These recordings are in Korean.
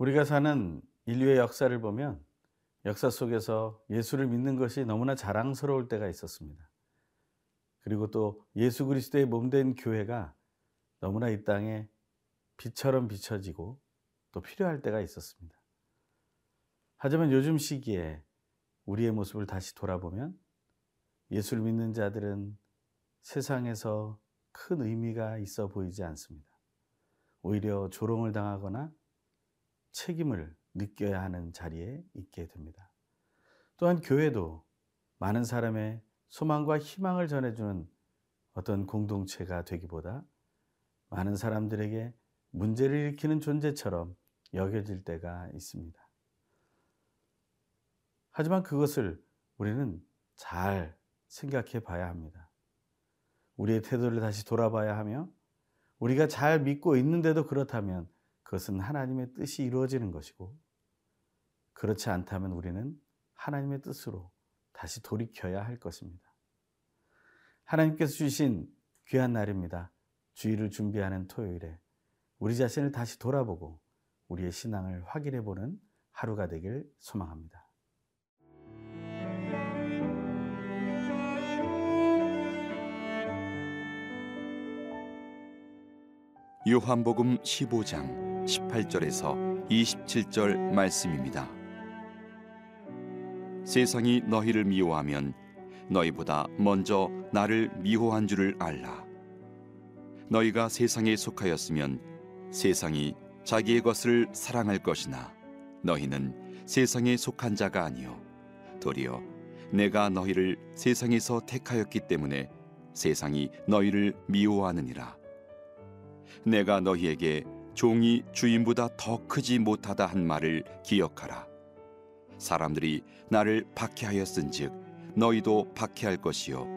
우리가 사는 인류의 역사를 보면 역사 속에서 예수를 믿는 것이 너무나 자랑스러울 때가 있었습니다. 그리고 또 예수 그리스도의 몸된 교회가 너무나 이 땅에 빛처럼 비춰지고 또 필요할 때가 있었습니다. 하지만 요즘 시기에 우리의 모습을 다시 돌아보면 예수를 믿는 자들은 세상에서 큰 의미가 있어 보이지 않습니다. 오히려 조롱을 당하거나 책임을 느껴야 하는 자리에 있게 됩니다. 또한 교회도 많은 사람의 소망과 희망을 전해주는 어떤 공동체가 되기보다 많은 사람들에게 문제를 일으키는 존재처럼 여겨질 때가 있습니다. 하지만 그것을 우리는 잘 생각해 봐야 합니다. 우리의 태도를 다시 돌아봐야 하며 우리가 잘 믿고 있는데도 그렇다면 그것은 하나님의 뜻이 이루어지는 것이고 그렇지 않다면 우리는 하나님의 뜻으로 다시 돌이켜야 할 것입니다. 하나님께서 주신 귀한 날입니다. 주일을 준비하는 토요일에 우리 자신을 다시 돌아보고 우리의 신앙을 확인해 보는 하루가 되길 소망합니다. 요한복음 15장 18절에서 27절 말씀입니다. 세상이 너희를 미워하면 너희보다 먼저 나를 미워한 줄을 알라. 너희가 세상에 속하였으면 세상이 자기의 것을 사랑할 것이나 너희는 세상에 속한 자가 아니요 도리어 내가 너희를 세상에서 택하였기 때문에 세상이 너희를 미워하느니라. 내가 너희에게 종이 주인보다 더 크지 못하다 한 말을 기억하라. 사람들이 나를 박해하였은즉 너희도 박해할 것이요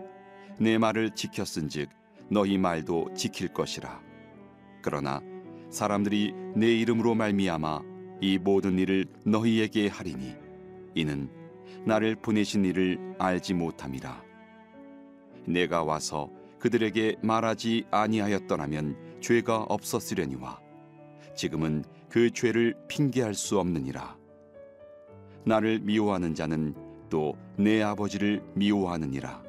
내 말을 지켰은즉 너희 말도 지킬 것이라. 그러나 사람들이 내 이름으로 말미암아 이 모든 일을 너희에게 하리니 이는 나를 보내신 이를 알지 못함이라. 내가 와서 그들에게 말하지 아니하였더라면 죄가 없었으려니와 지금은 그 죄를 핑계할 수 없느니라. 나를 미워하는 자는 또 내 아버지를 미워하느니라.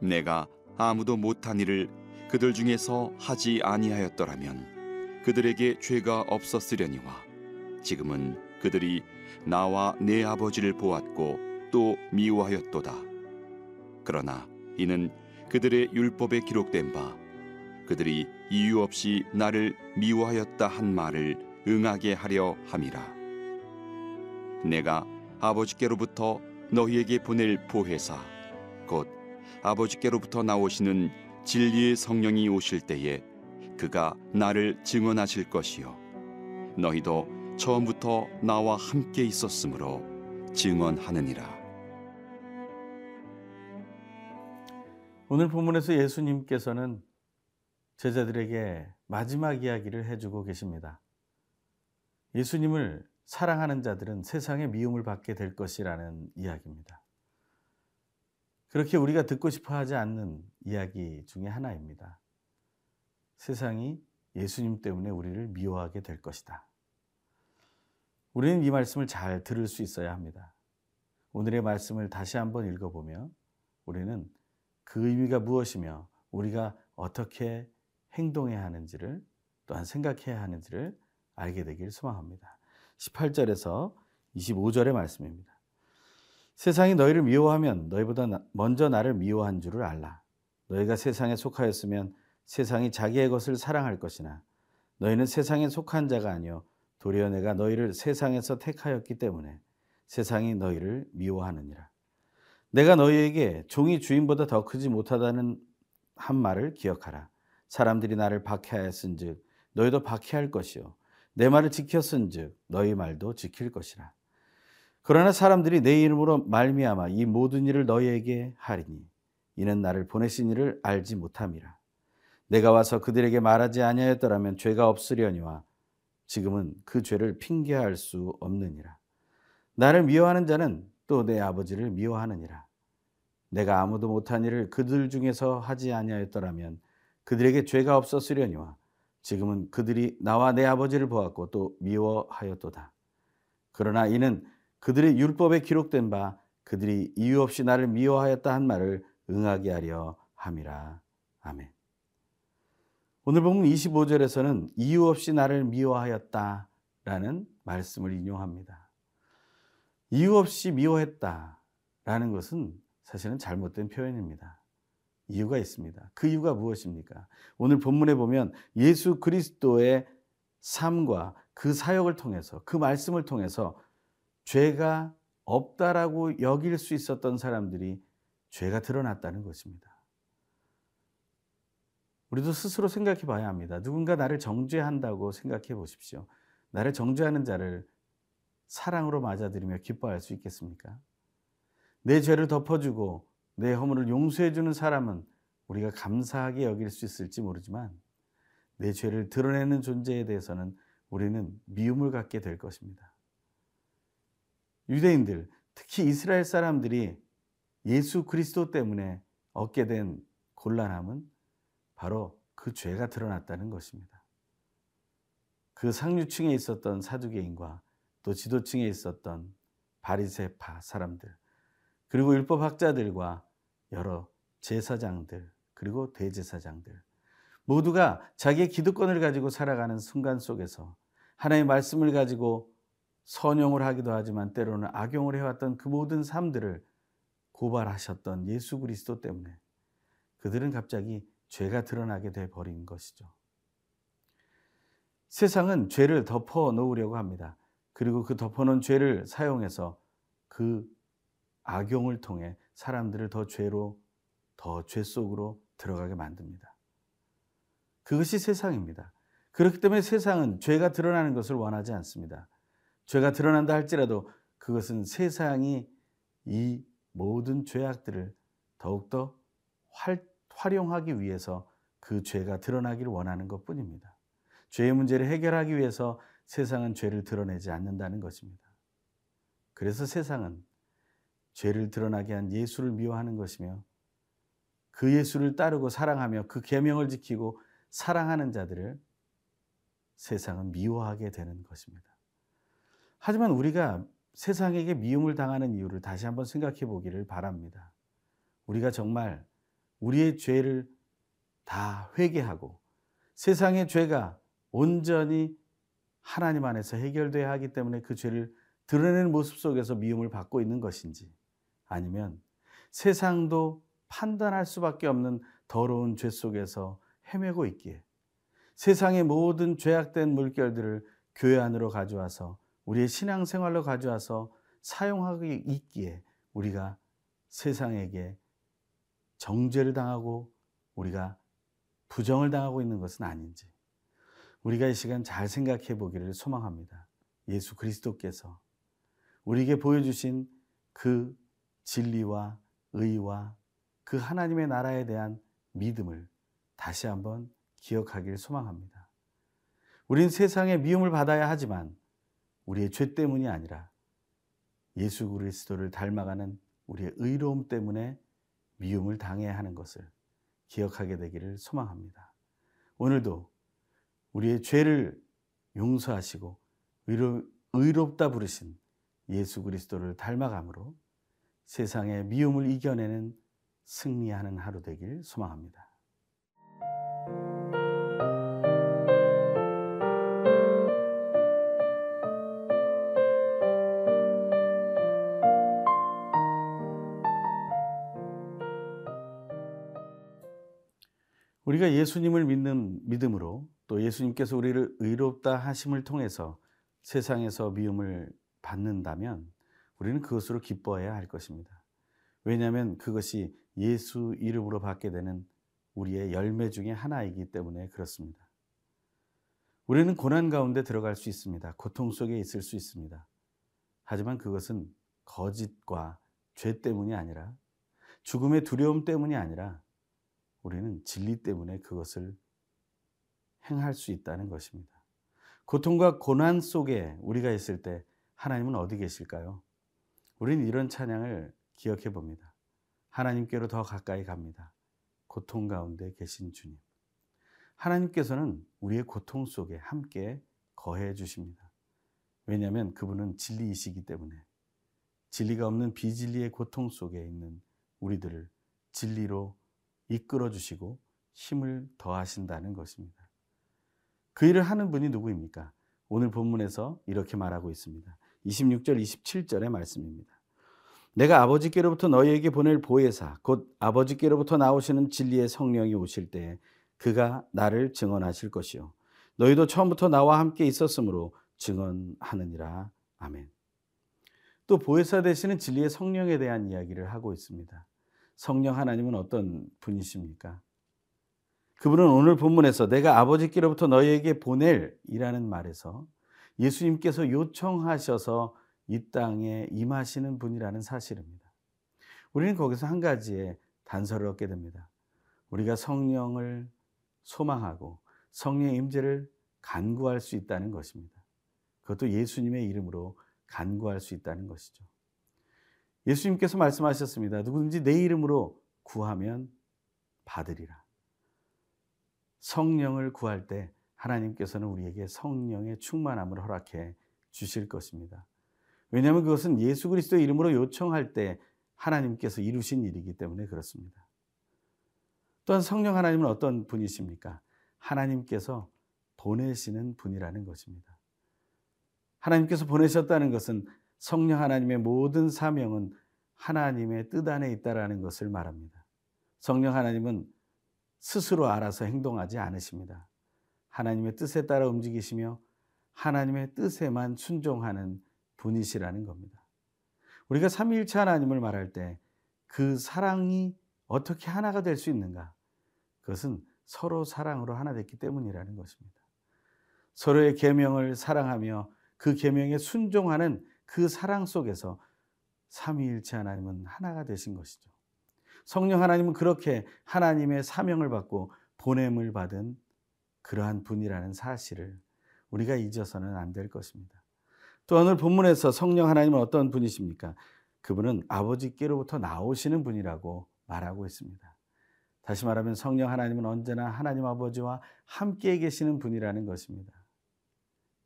내가 아무도 못한 일을 그들 중에서 하지 아니하였더라면 그들에게 죄가 없었으려니와 지금은 그들이 나와 내 아버지를 보았고 또 미워하였도다. 그러나 이는 그들의 율법에 기록된 바 그들이 이유 없이 나를 미워하였다 한 말을 응하게 하려 함이라. 내가 아버지께로부터 너희에게 보낼 보혜사 곧 아버지께로부터 나오시는 진리의 성령이 오실 때에 그가 나를 증언하실 것이요 너희도 처음부터 나와 함께 있었으므로 증언하느니라. 오늘 본문에서 예수님께서는 제자들에게 마지막 이야기를 해주고 계십니다. 예수님을 사랑하는 자들은 세상의 미움을 받게 될 것이라는 이야기입니다. 그렇게 우리가 듣고 싶어 하지 않는 이야기 중에 하나입니다. 세상이 예수님 때문에 우리를 미워하게 될 것이다. 우리는 이 말씀을 잘 들을 수 있어야 합니다. 오늘의 말씀을 다시 한번 읽어보며 우리는 그 의미가 무엇이며 우리가 어떻게 행동해야 하는지를 또한 생각해야 하는지를 알게 되길 소망합니다. 18절에서 25절의 말씀입니다. 세상이 너희를 미워하면 너희보다 먼저 나를 미워한 줄을 알라. 너희가 세상에 속하였으면 세상이 자기의 것을 사랑할 것이나 너희는 세상에 속한 자가 아니요 도리어 내가 너희를 세상에서 택하였기 때문에 세상이 너희를 미워하느니라. 내가 너희에게 종이 주인보다 더 크지 못하다는 한 말을 기억하라. 사람들이 나를 박해하였은즉 너희도 박해할 것이요 내 말을 지켰은즉 너희 말도 지킬 것이라. 그러나 사람들이 내 이름으로 말미암아 이 모든 일을 너희에게 하리니 이는 나를 보내신 이를 알지 못함이라. 내가 와서 그들에게 말하지 아니하였더라면 죄가 없으려니와 지금은 그 죄를 핑계할 수 없느니라. 나를 미워하는 자는 또 내 아버지를 미워하느니라. 내가 아무도 못한 일을 그들 중에서 하지 아니하였더라면 그들에게 죄가 없었으려니와 지금은 그들이 나와 내 아버지를 보았고 또 미워하였도다. 그러나 이는 그들의 율법에 기록된 바 그들이 이유 없이 나를 미워하였다 한 말을 응하게 하려 함이라. 아멘. 오늘 보면 25절에서는 이유 없이 나를 미워하였다 라는 말씀을 인용합니다. 이유 없이 미워했다 라는 것은 사실은 잘못된 표현입니다. 이유가 있습니다. 그 이유가 무엇입니까? 오늘 본문에 보면 예수 그리스도의 삶과 그 사역을 통해서 그 말씀을 통해서 죄가 없다라고 여길 수 있었던 사람들이 죄가 드러났다는 것입니다. 우리도 스스로 생각해 봐야 합니다. 누군가 나를 정죄한다고 생각해 보십시오. 나를 정죄하는 자를 사랑으로 맞아들이며 기뻐할 수 있겠습니까? 내 죄를 덮어주고 내 허물을 용서해 주는 사람은 우리가 감사하게 여길 수 있을지 모르지만 내 죄를 드러내는 존재에 대해서는 우리는 미움을 갖게 될 것입니다. 유대인들, 특히 이스라엘 사람들이 예수 그리스도 때문에 얻게 된 곤란함은 바로 그 죄가 드러났다는 것입니다. 그 상류층에 있었던 사두개인과 또 지도층에 있었던 바리새파 사람들 그리고 율법학자들과 여러 제사장들 그리고 대제사장들 모두가 자기의 기득권을 가지고 살아가는 순간 속에서 하나님의 말씀을 가지고 선용을 하기도 하지만 때로는 악용을 해왔던 그 모든 삶들을 고발하셨던 예수 그리스도 때문에 그들은 갑자기 죄가 드러나게 돼 버린 것이죠. 세상은 죄를 덮어 놓으려고 합니다. 그리고 그 덮어 놓은 죄를 사용해서 그 악용을 통해 사람들을 더 죄로, 더 죄 속으로 들어가게 만듭니다. 그것이 세상입니다. 그렇기 때문에 세상은 죄가 드러나는 것을 원하지 않습니다. 죄가 드러난다 할지라도 그것은 세상이 이 모든 죄악들을 더욱더 활, 활용하기 위해서 그 죄가 드러나기를 원하는 것 뿐입니다. 죄의 문제를 해결하기 위해서 세상은 죄를 드러내지 않는다는 것입니다. 그래서 세상은 죄를 드러나게 한 예수를 미워하는 것이며 그 예수를 따르고 사랑하며 그 계명을 지키고 사랑하는 자들을 세상은 미워하게 되는 것입니다. 하지만 우리가 세상에게 미움을 당하는 이유를 다시 한번 생각해 보기를 바랍니다. 우리가 정말 우리의 죄를 다 회개하고 세상의 죄가 온전히 하나님 안에서 해결돼야 하기 때문에 그 죄를 드러내는 모습 속에서 미움을 받고 있는 것인지 아니면 세상도 판단할 수밖에 없는 더러운 죄 속에서 헤매고 있기에 세상의 모든 죄악된 물결들을 교회 안으로 가져와서 우리의 신앙생활로 가져와서 사용하고 있기에 우리가 세상에게 정죄를 당하고 우리가 부정을 당하고 있는 것은 아닌지 우리가 이 시간 잘 생각해 보기를 소망합니다. 예수 그리스도께서 우리에게 보여주신 그 진리와 의와 그 하나님의 나라에 대한 믿음을 다시 한번 기억하길 소망합니다. 우린 세상의 미움을 받아야 하지만 우리의 죄 때문이 아니라 예수 그리스도를 닮아가는 우리의 의로움 때문에 미움을 당해야 하는 것을 기억하게 되기를 소망합니다. 오늘도 우리의 죄를 용서하시고 의롭다 부르신 예수 그리스도를 닮아감으로 세상의 미움을 이겨내는 승리하는 하루 되길 소망합니다. 우리가 예수님을 믿는 믿음으로 또 예수님께서 우리를 의롭다 하심을 통해서 세상에서 미움을 받는다면 우리는 그것으로 기뻐해야 할 것입니다. 왜냐하면 그것이 예수 이름으로 받게 되는 우리의 열매 중의 하나이기 때문에 그렇습니다. 우리는 고난 가운데 들어갈 수 있습니다. 고통 속에 있을 수 있습니다. 하지만 그것은 거짓과 죄 때문이 아니라 죽음의 두려움 때문이 아니라 우리는 진리 때문에 그것을 행할 수 있다는 것입니다. 고통과 고난 속에 우리가 있을 때 하나님은 어디 계실까요? 우리는 이런 찬양을 기억해 봅니다. 하나님께로 더 가까이 갑니다. 고통 가운데 계신 주님. 하나님께서는 우리의 고통 속에 함께 거해 주십니다. 왜냐하면 그분은 진리이시기 때문에 진리가 없는 비진리의 고통 속에 있는 우리들을 진리로 이끌어 주시고 힘을 더하신다는 것입니다. 그 일을 하는 분이 누구입니까? 오늘 본문에서 이렇게 말하고 있습니다. 26절, 27절의 말씀입니다. 내가 아버지께로부터 너희에게 보낼 보혜사 곧 아버지께로부터 나오시는 진리의 성령이 오실 때 그가 나를 증언하실 것이요 너희도 처음부터 나와 함께 있었으므로 증언하느니라 아멘. 또 보혜사 되시는 진리의 성령에 대한 이야기를 하고 있습니다. 성령 하나님은 어떤 분이십니까? 그분은 오늘 본문에서 내가 아버지께로부터 너희에게 보낼 이라는 말에서 예수님께서 요청하셔서 이 땅에 임하시는 분이라는 사실입니다. 우리는 거기서 한 가지의 단서를 얻게 됩니다. 우리가 성령을 소망하고 성령의 임재를 간구할 수 있다는 것입니다. 그것도 예수님의 이름으로 간구할 수 있다는 것이죠. 예수님께서 말씀하셨습니다. 누구든지 내 이름으로 구하면 받으리라. 성령을 구할 때 하나님께서는 우리에게 성령의 충만함을 허락해 주실 것입니다. 왜냐하면 그것은 예수 그리스도의 이름으로 요청할 때 하나님께서 이루신 일이기 때문에 그렇습니다. 또한 성령 하나님은 어떤 분이십니까? 하나님께서 보내시는 분이라는 것입니다. 하나님께서 보내셨다는 것은 성령 하나님의 모든 사명은 하나님의 뜻 안에 있다라는 것을 말합니다. 성령 하나님은 스스로 알아서 행동하지 않으십니다. 하나님의 뜻에 따라 움직이시며 하나님의 뜻에만 순종하는 분이시라는 겁니다. 우리가 삼위일체 하나님을 말할 때 그 사랑이 어떻게 하나가 될 수 있는가? 그것은 서로 사랑으로 하나 됐기 때문이라는 것입니다. 서로의 계명을 사랑하며 그 계명에 순종하는 그 사랑 속에서 삼위일체 하나님은 하나가 되신 것이죠. 성령 하나님은 그렇게 하나님의 사명을 받고 보냄을 받은 그러한 분이라는 사실을 우리가 잊어서는 안 될 것입니다. 또 오늘 본문에서 성령 하나님은 어떤 분이십니까? 그분은 아버지께로부터 나오시는 분이라고 말하고 있습니다. 다시 말하면 성령 하나님은 언제나 하나님 아버지와 함께 계시는 분이라는 것입니다.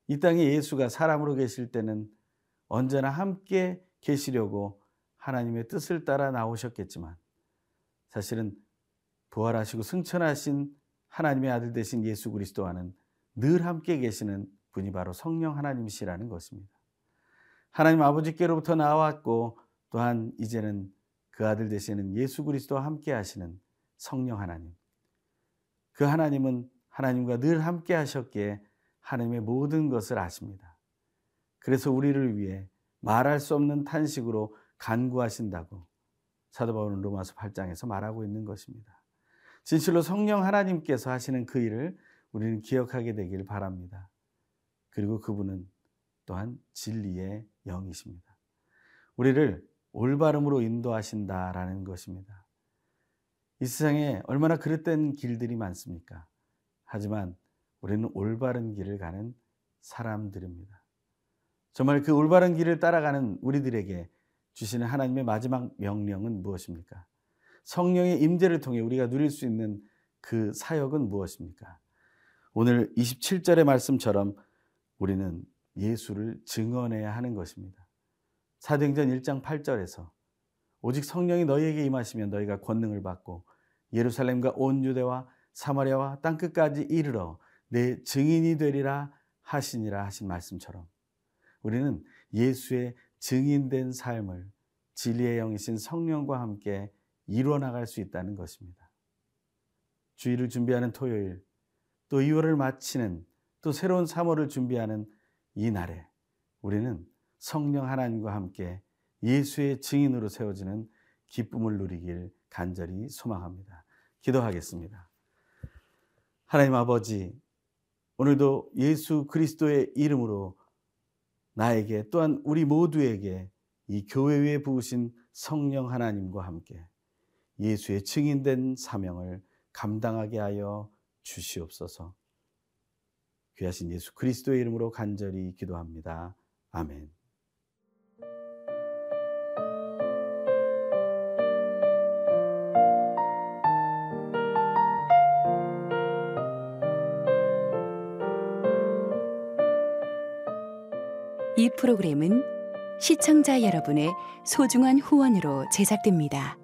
이 땅에 예수가 사람으로 계실 때는 언제나 함께 계시려고 하나님의 뜻을 따라 나오셨겠지만 사실은 부활하시고 승천하신 하나님의 아들 되신 예수 그리스도와는 늘 함께 계시는 분이 바로 성령 하나님이시라는 것입니다. 하나님 아버지께로부터 나왔고 또한 이제는 그 아들 되시는 예수 그리스도와 함께 하시는 성령 하나님. 그 하나님은 하나님과 늘 함께 하셨기에 하나님의 모든 것을 아십니다. 그래서 우리를 위해 말할 수 없는 탄식으로 간구하신다고 사도 바울은 로마서 8장에서 말하고 있는 것입니다. 진실로 성령 하나님께서 하시는 그 일을 우리는 기억하게 되길 바랍니다. 그리고 그분은 또한 진리의 영이십니다. 우리를 올바름으로 인도하신다라는 것입니다. 이 세상에 얼마나 그릇된 길들이 많습니까? 하지만 우리는 올바른 길을 가는 사람들입니다. 정말 그 올바른 길을 따라가는 우리들에게 주시는 하나님의 마지막 명령은 무엇입니까? 성령의 임재를 통해 우리가 누릴 수 있는 그 사역은 무엇입니까? 오늘 27절의 말씀처럼 우리는 예수를 증언해야 하는 것입니다. 사도행전 1장 8절에서 오직 성령이 너희에게 임하시면 너희가 권능을 받고 예루살렘과 온 유대와 사마리아와 땅 끝까지 이르러 내 증인이 되리라 하시니라 하신 말씀처럼 우리는 예수의 증인된 삶을 진리의 영이신 성령과 함께 이루어 나갈 수 있다는 것입니다. 주일을 준비하는 토요일, 또 2월을 마치는 또 새로운 3월을 준비하는 이 날에 우리는 성령 하나님과 함께 예수의 증인으로 세워지는 기쁨을 누리길 간절히 소망합니다. 기도하겠습니다. 하나님 아버지, 오늘도 예수 그리스도의 이름으로 나에게 또한 우리 모두에게 이 교회 위에 부으신 성령 하나님과 함께 예수의 증인된 사명을 감당하게 하여 주시옵소서. 귀하신 예수 그리스도의 이름으로 간절히 기도합니다. 아멘. 이 프로그램은 시청자 여러분의 소중한 후원으로 제작됩니다.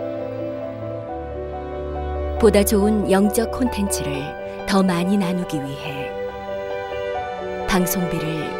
보다 좋은 영적 콘텐츠를 더 많이 나누기 위해 방송비를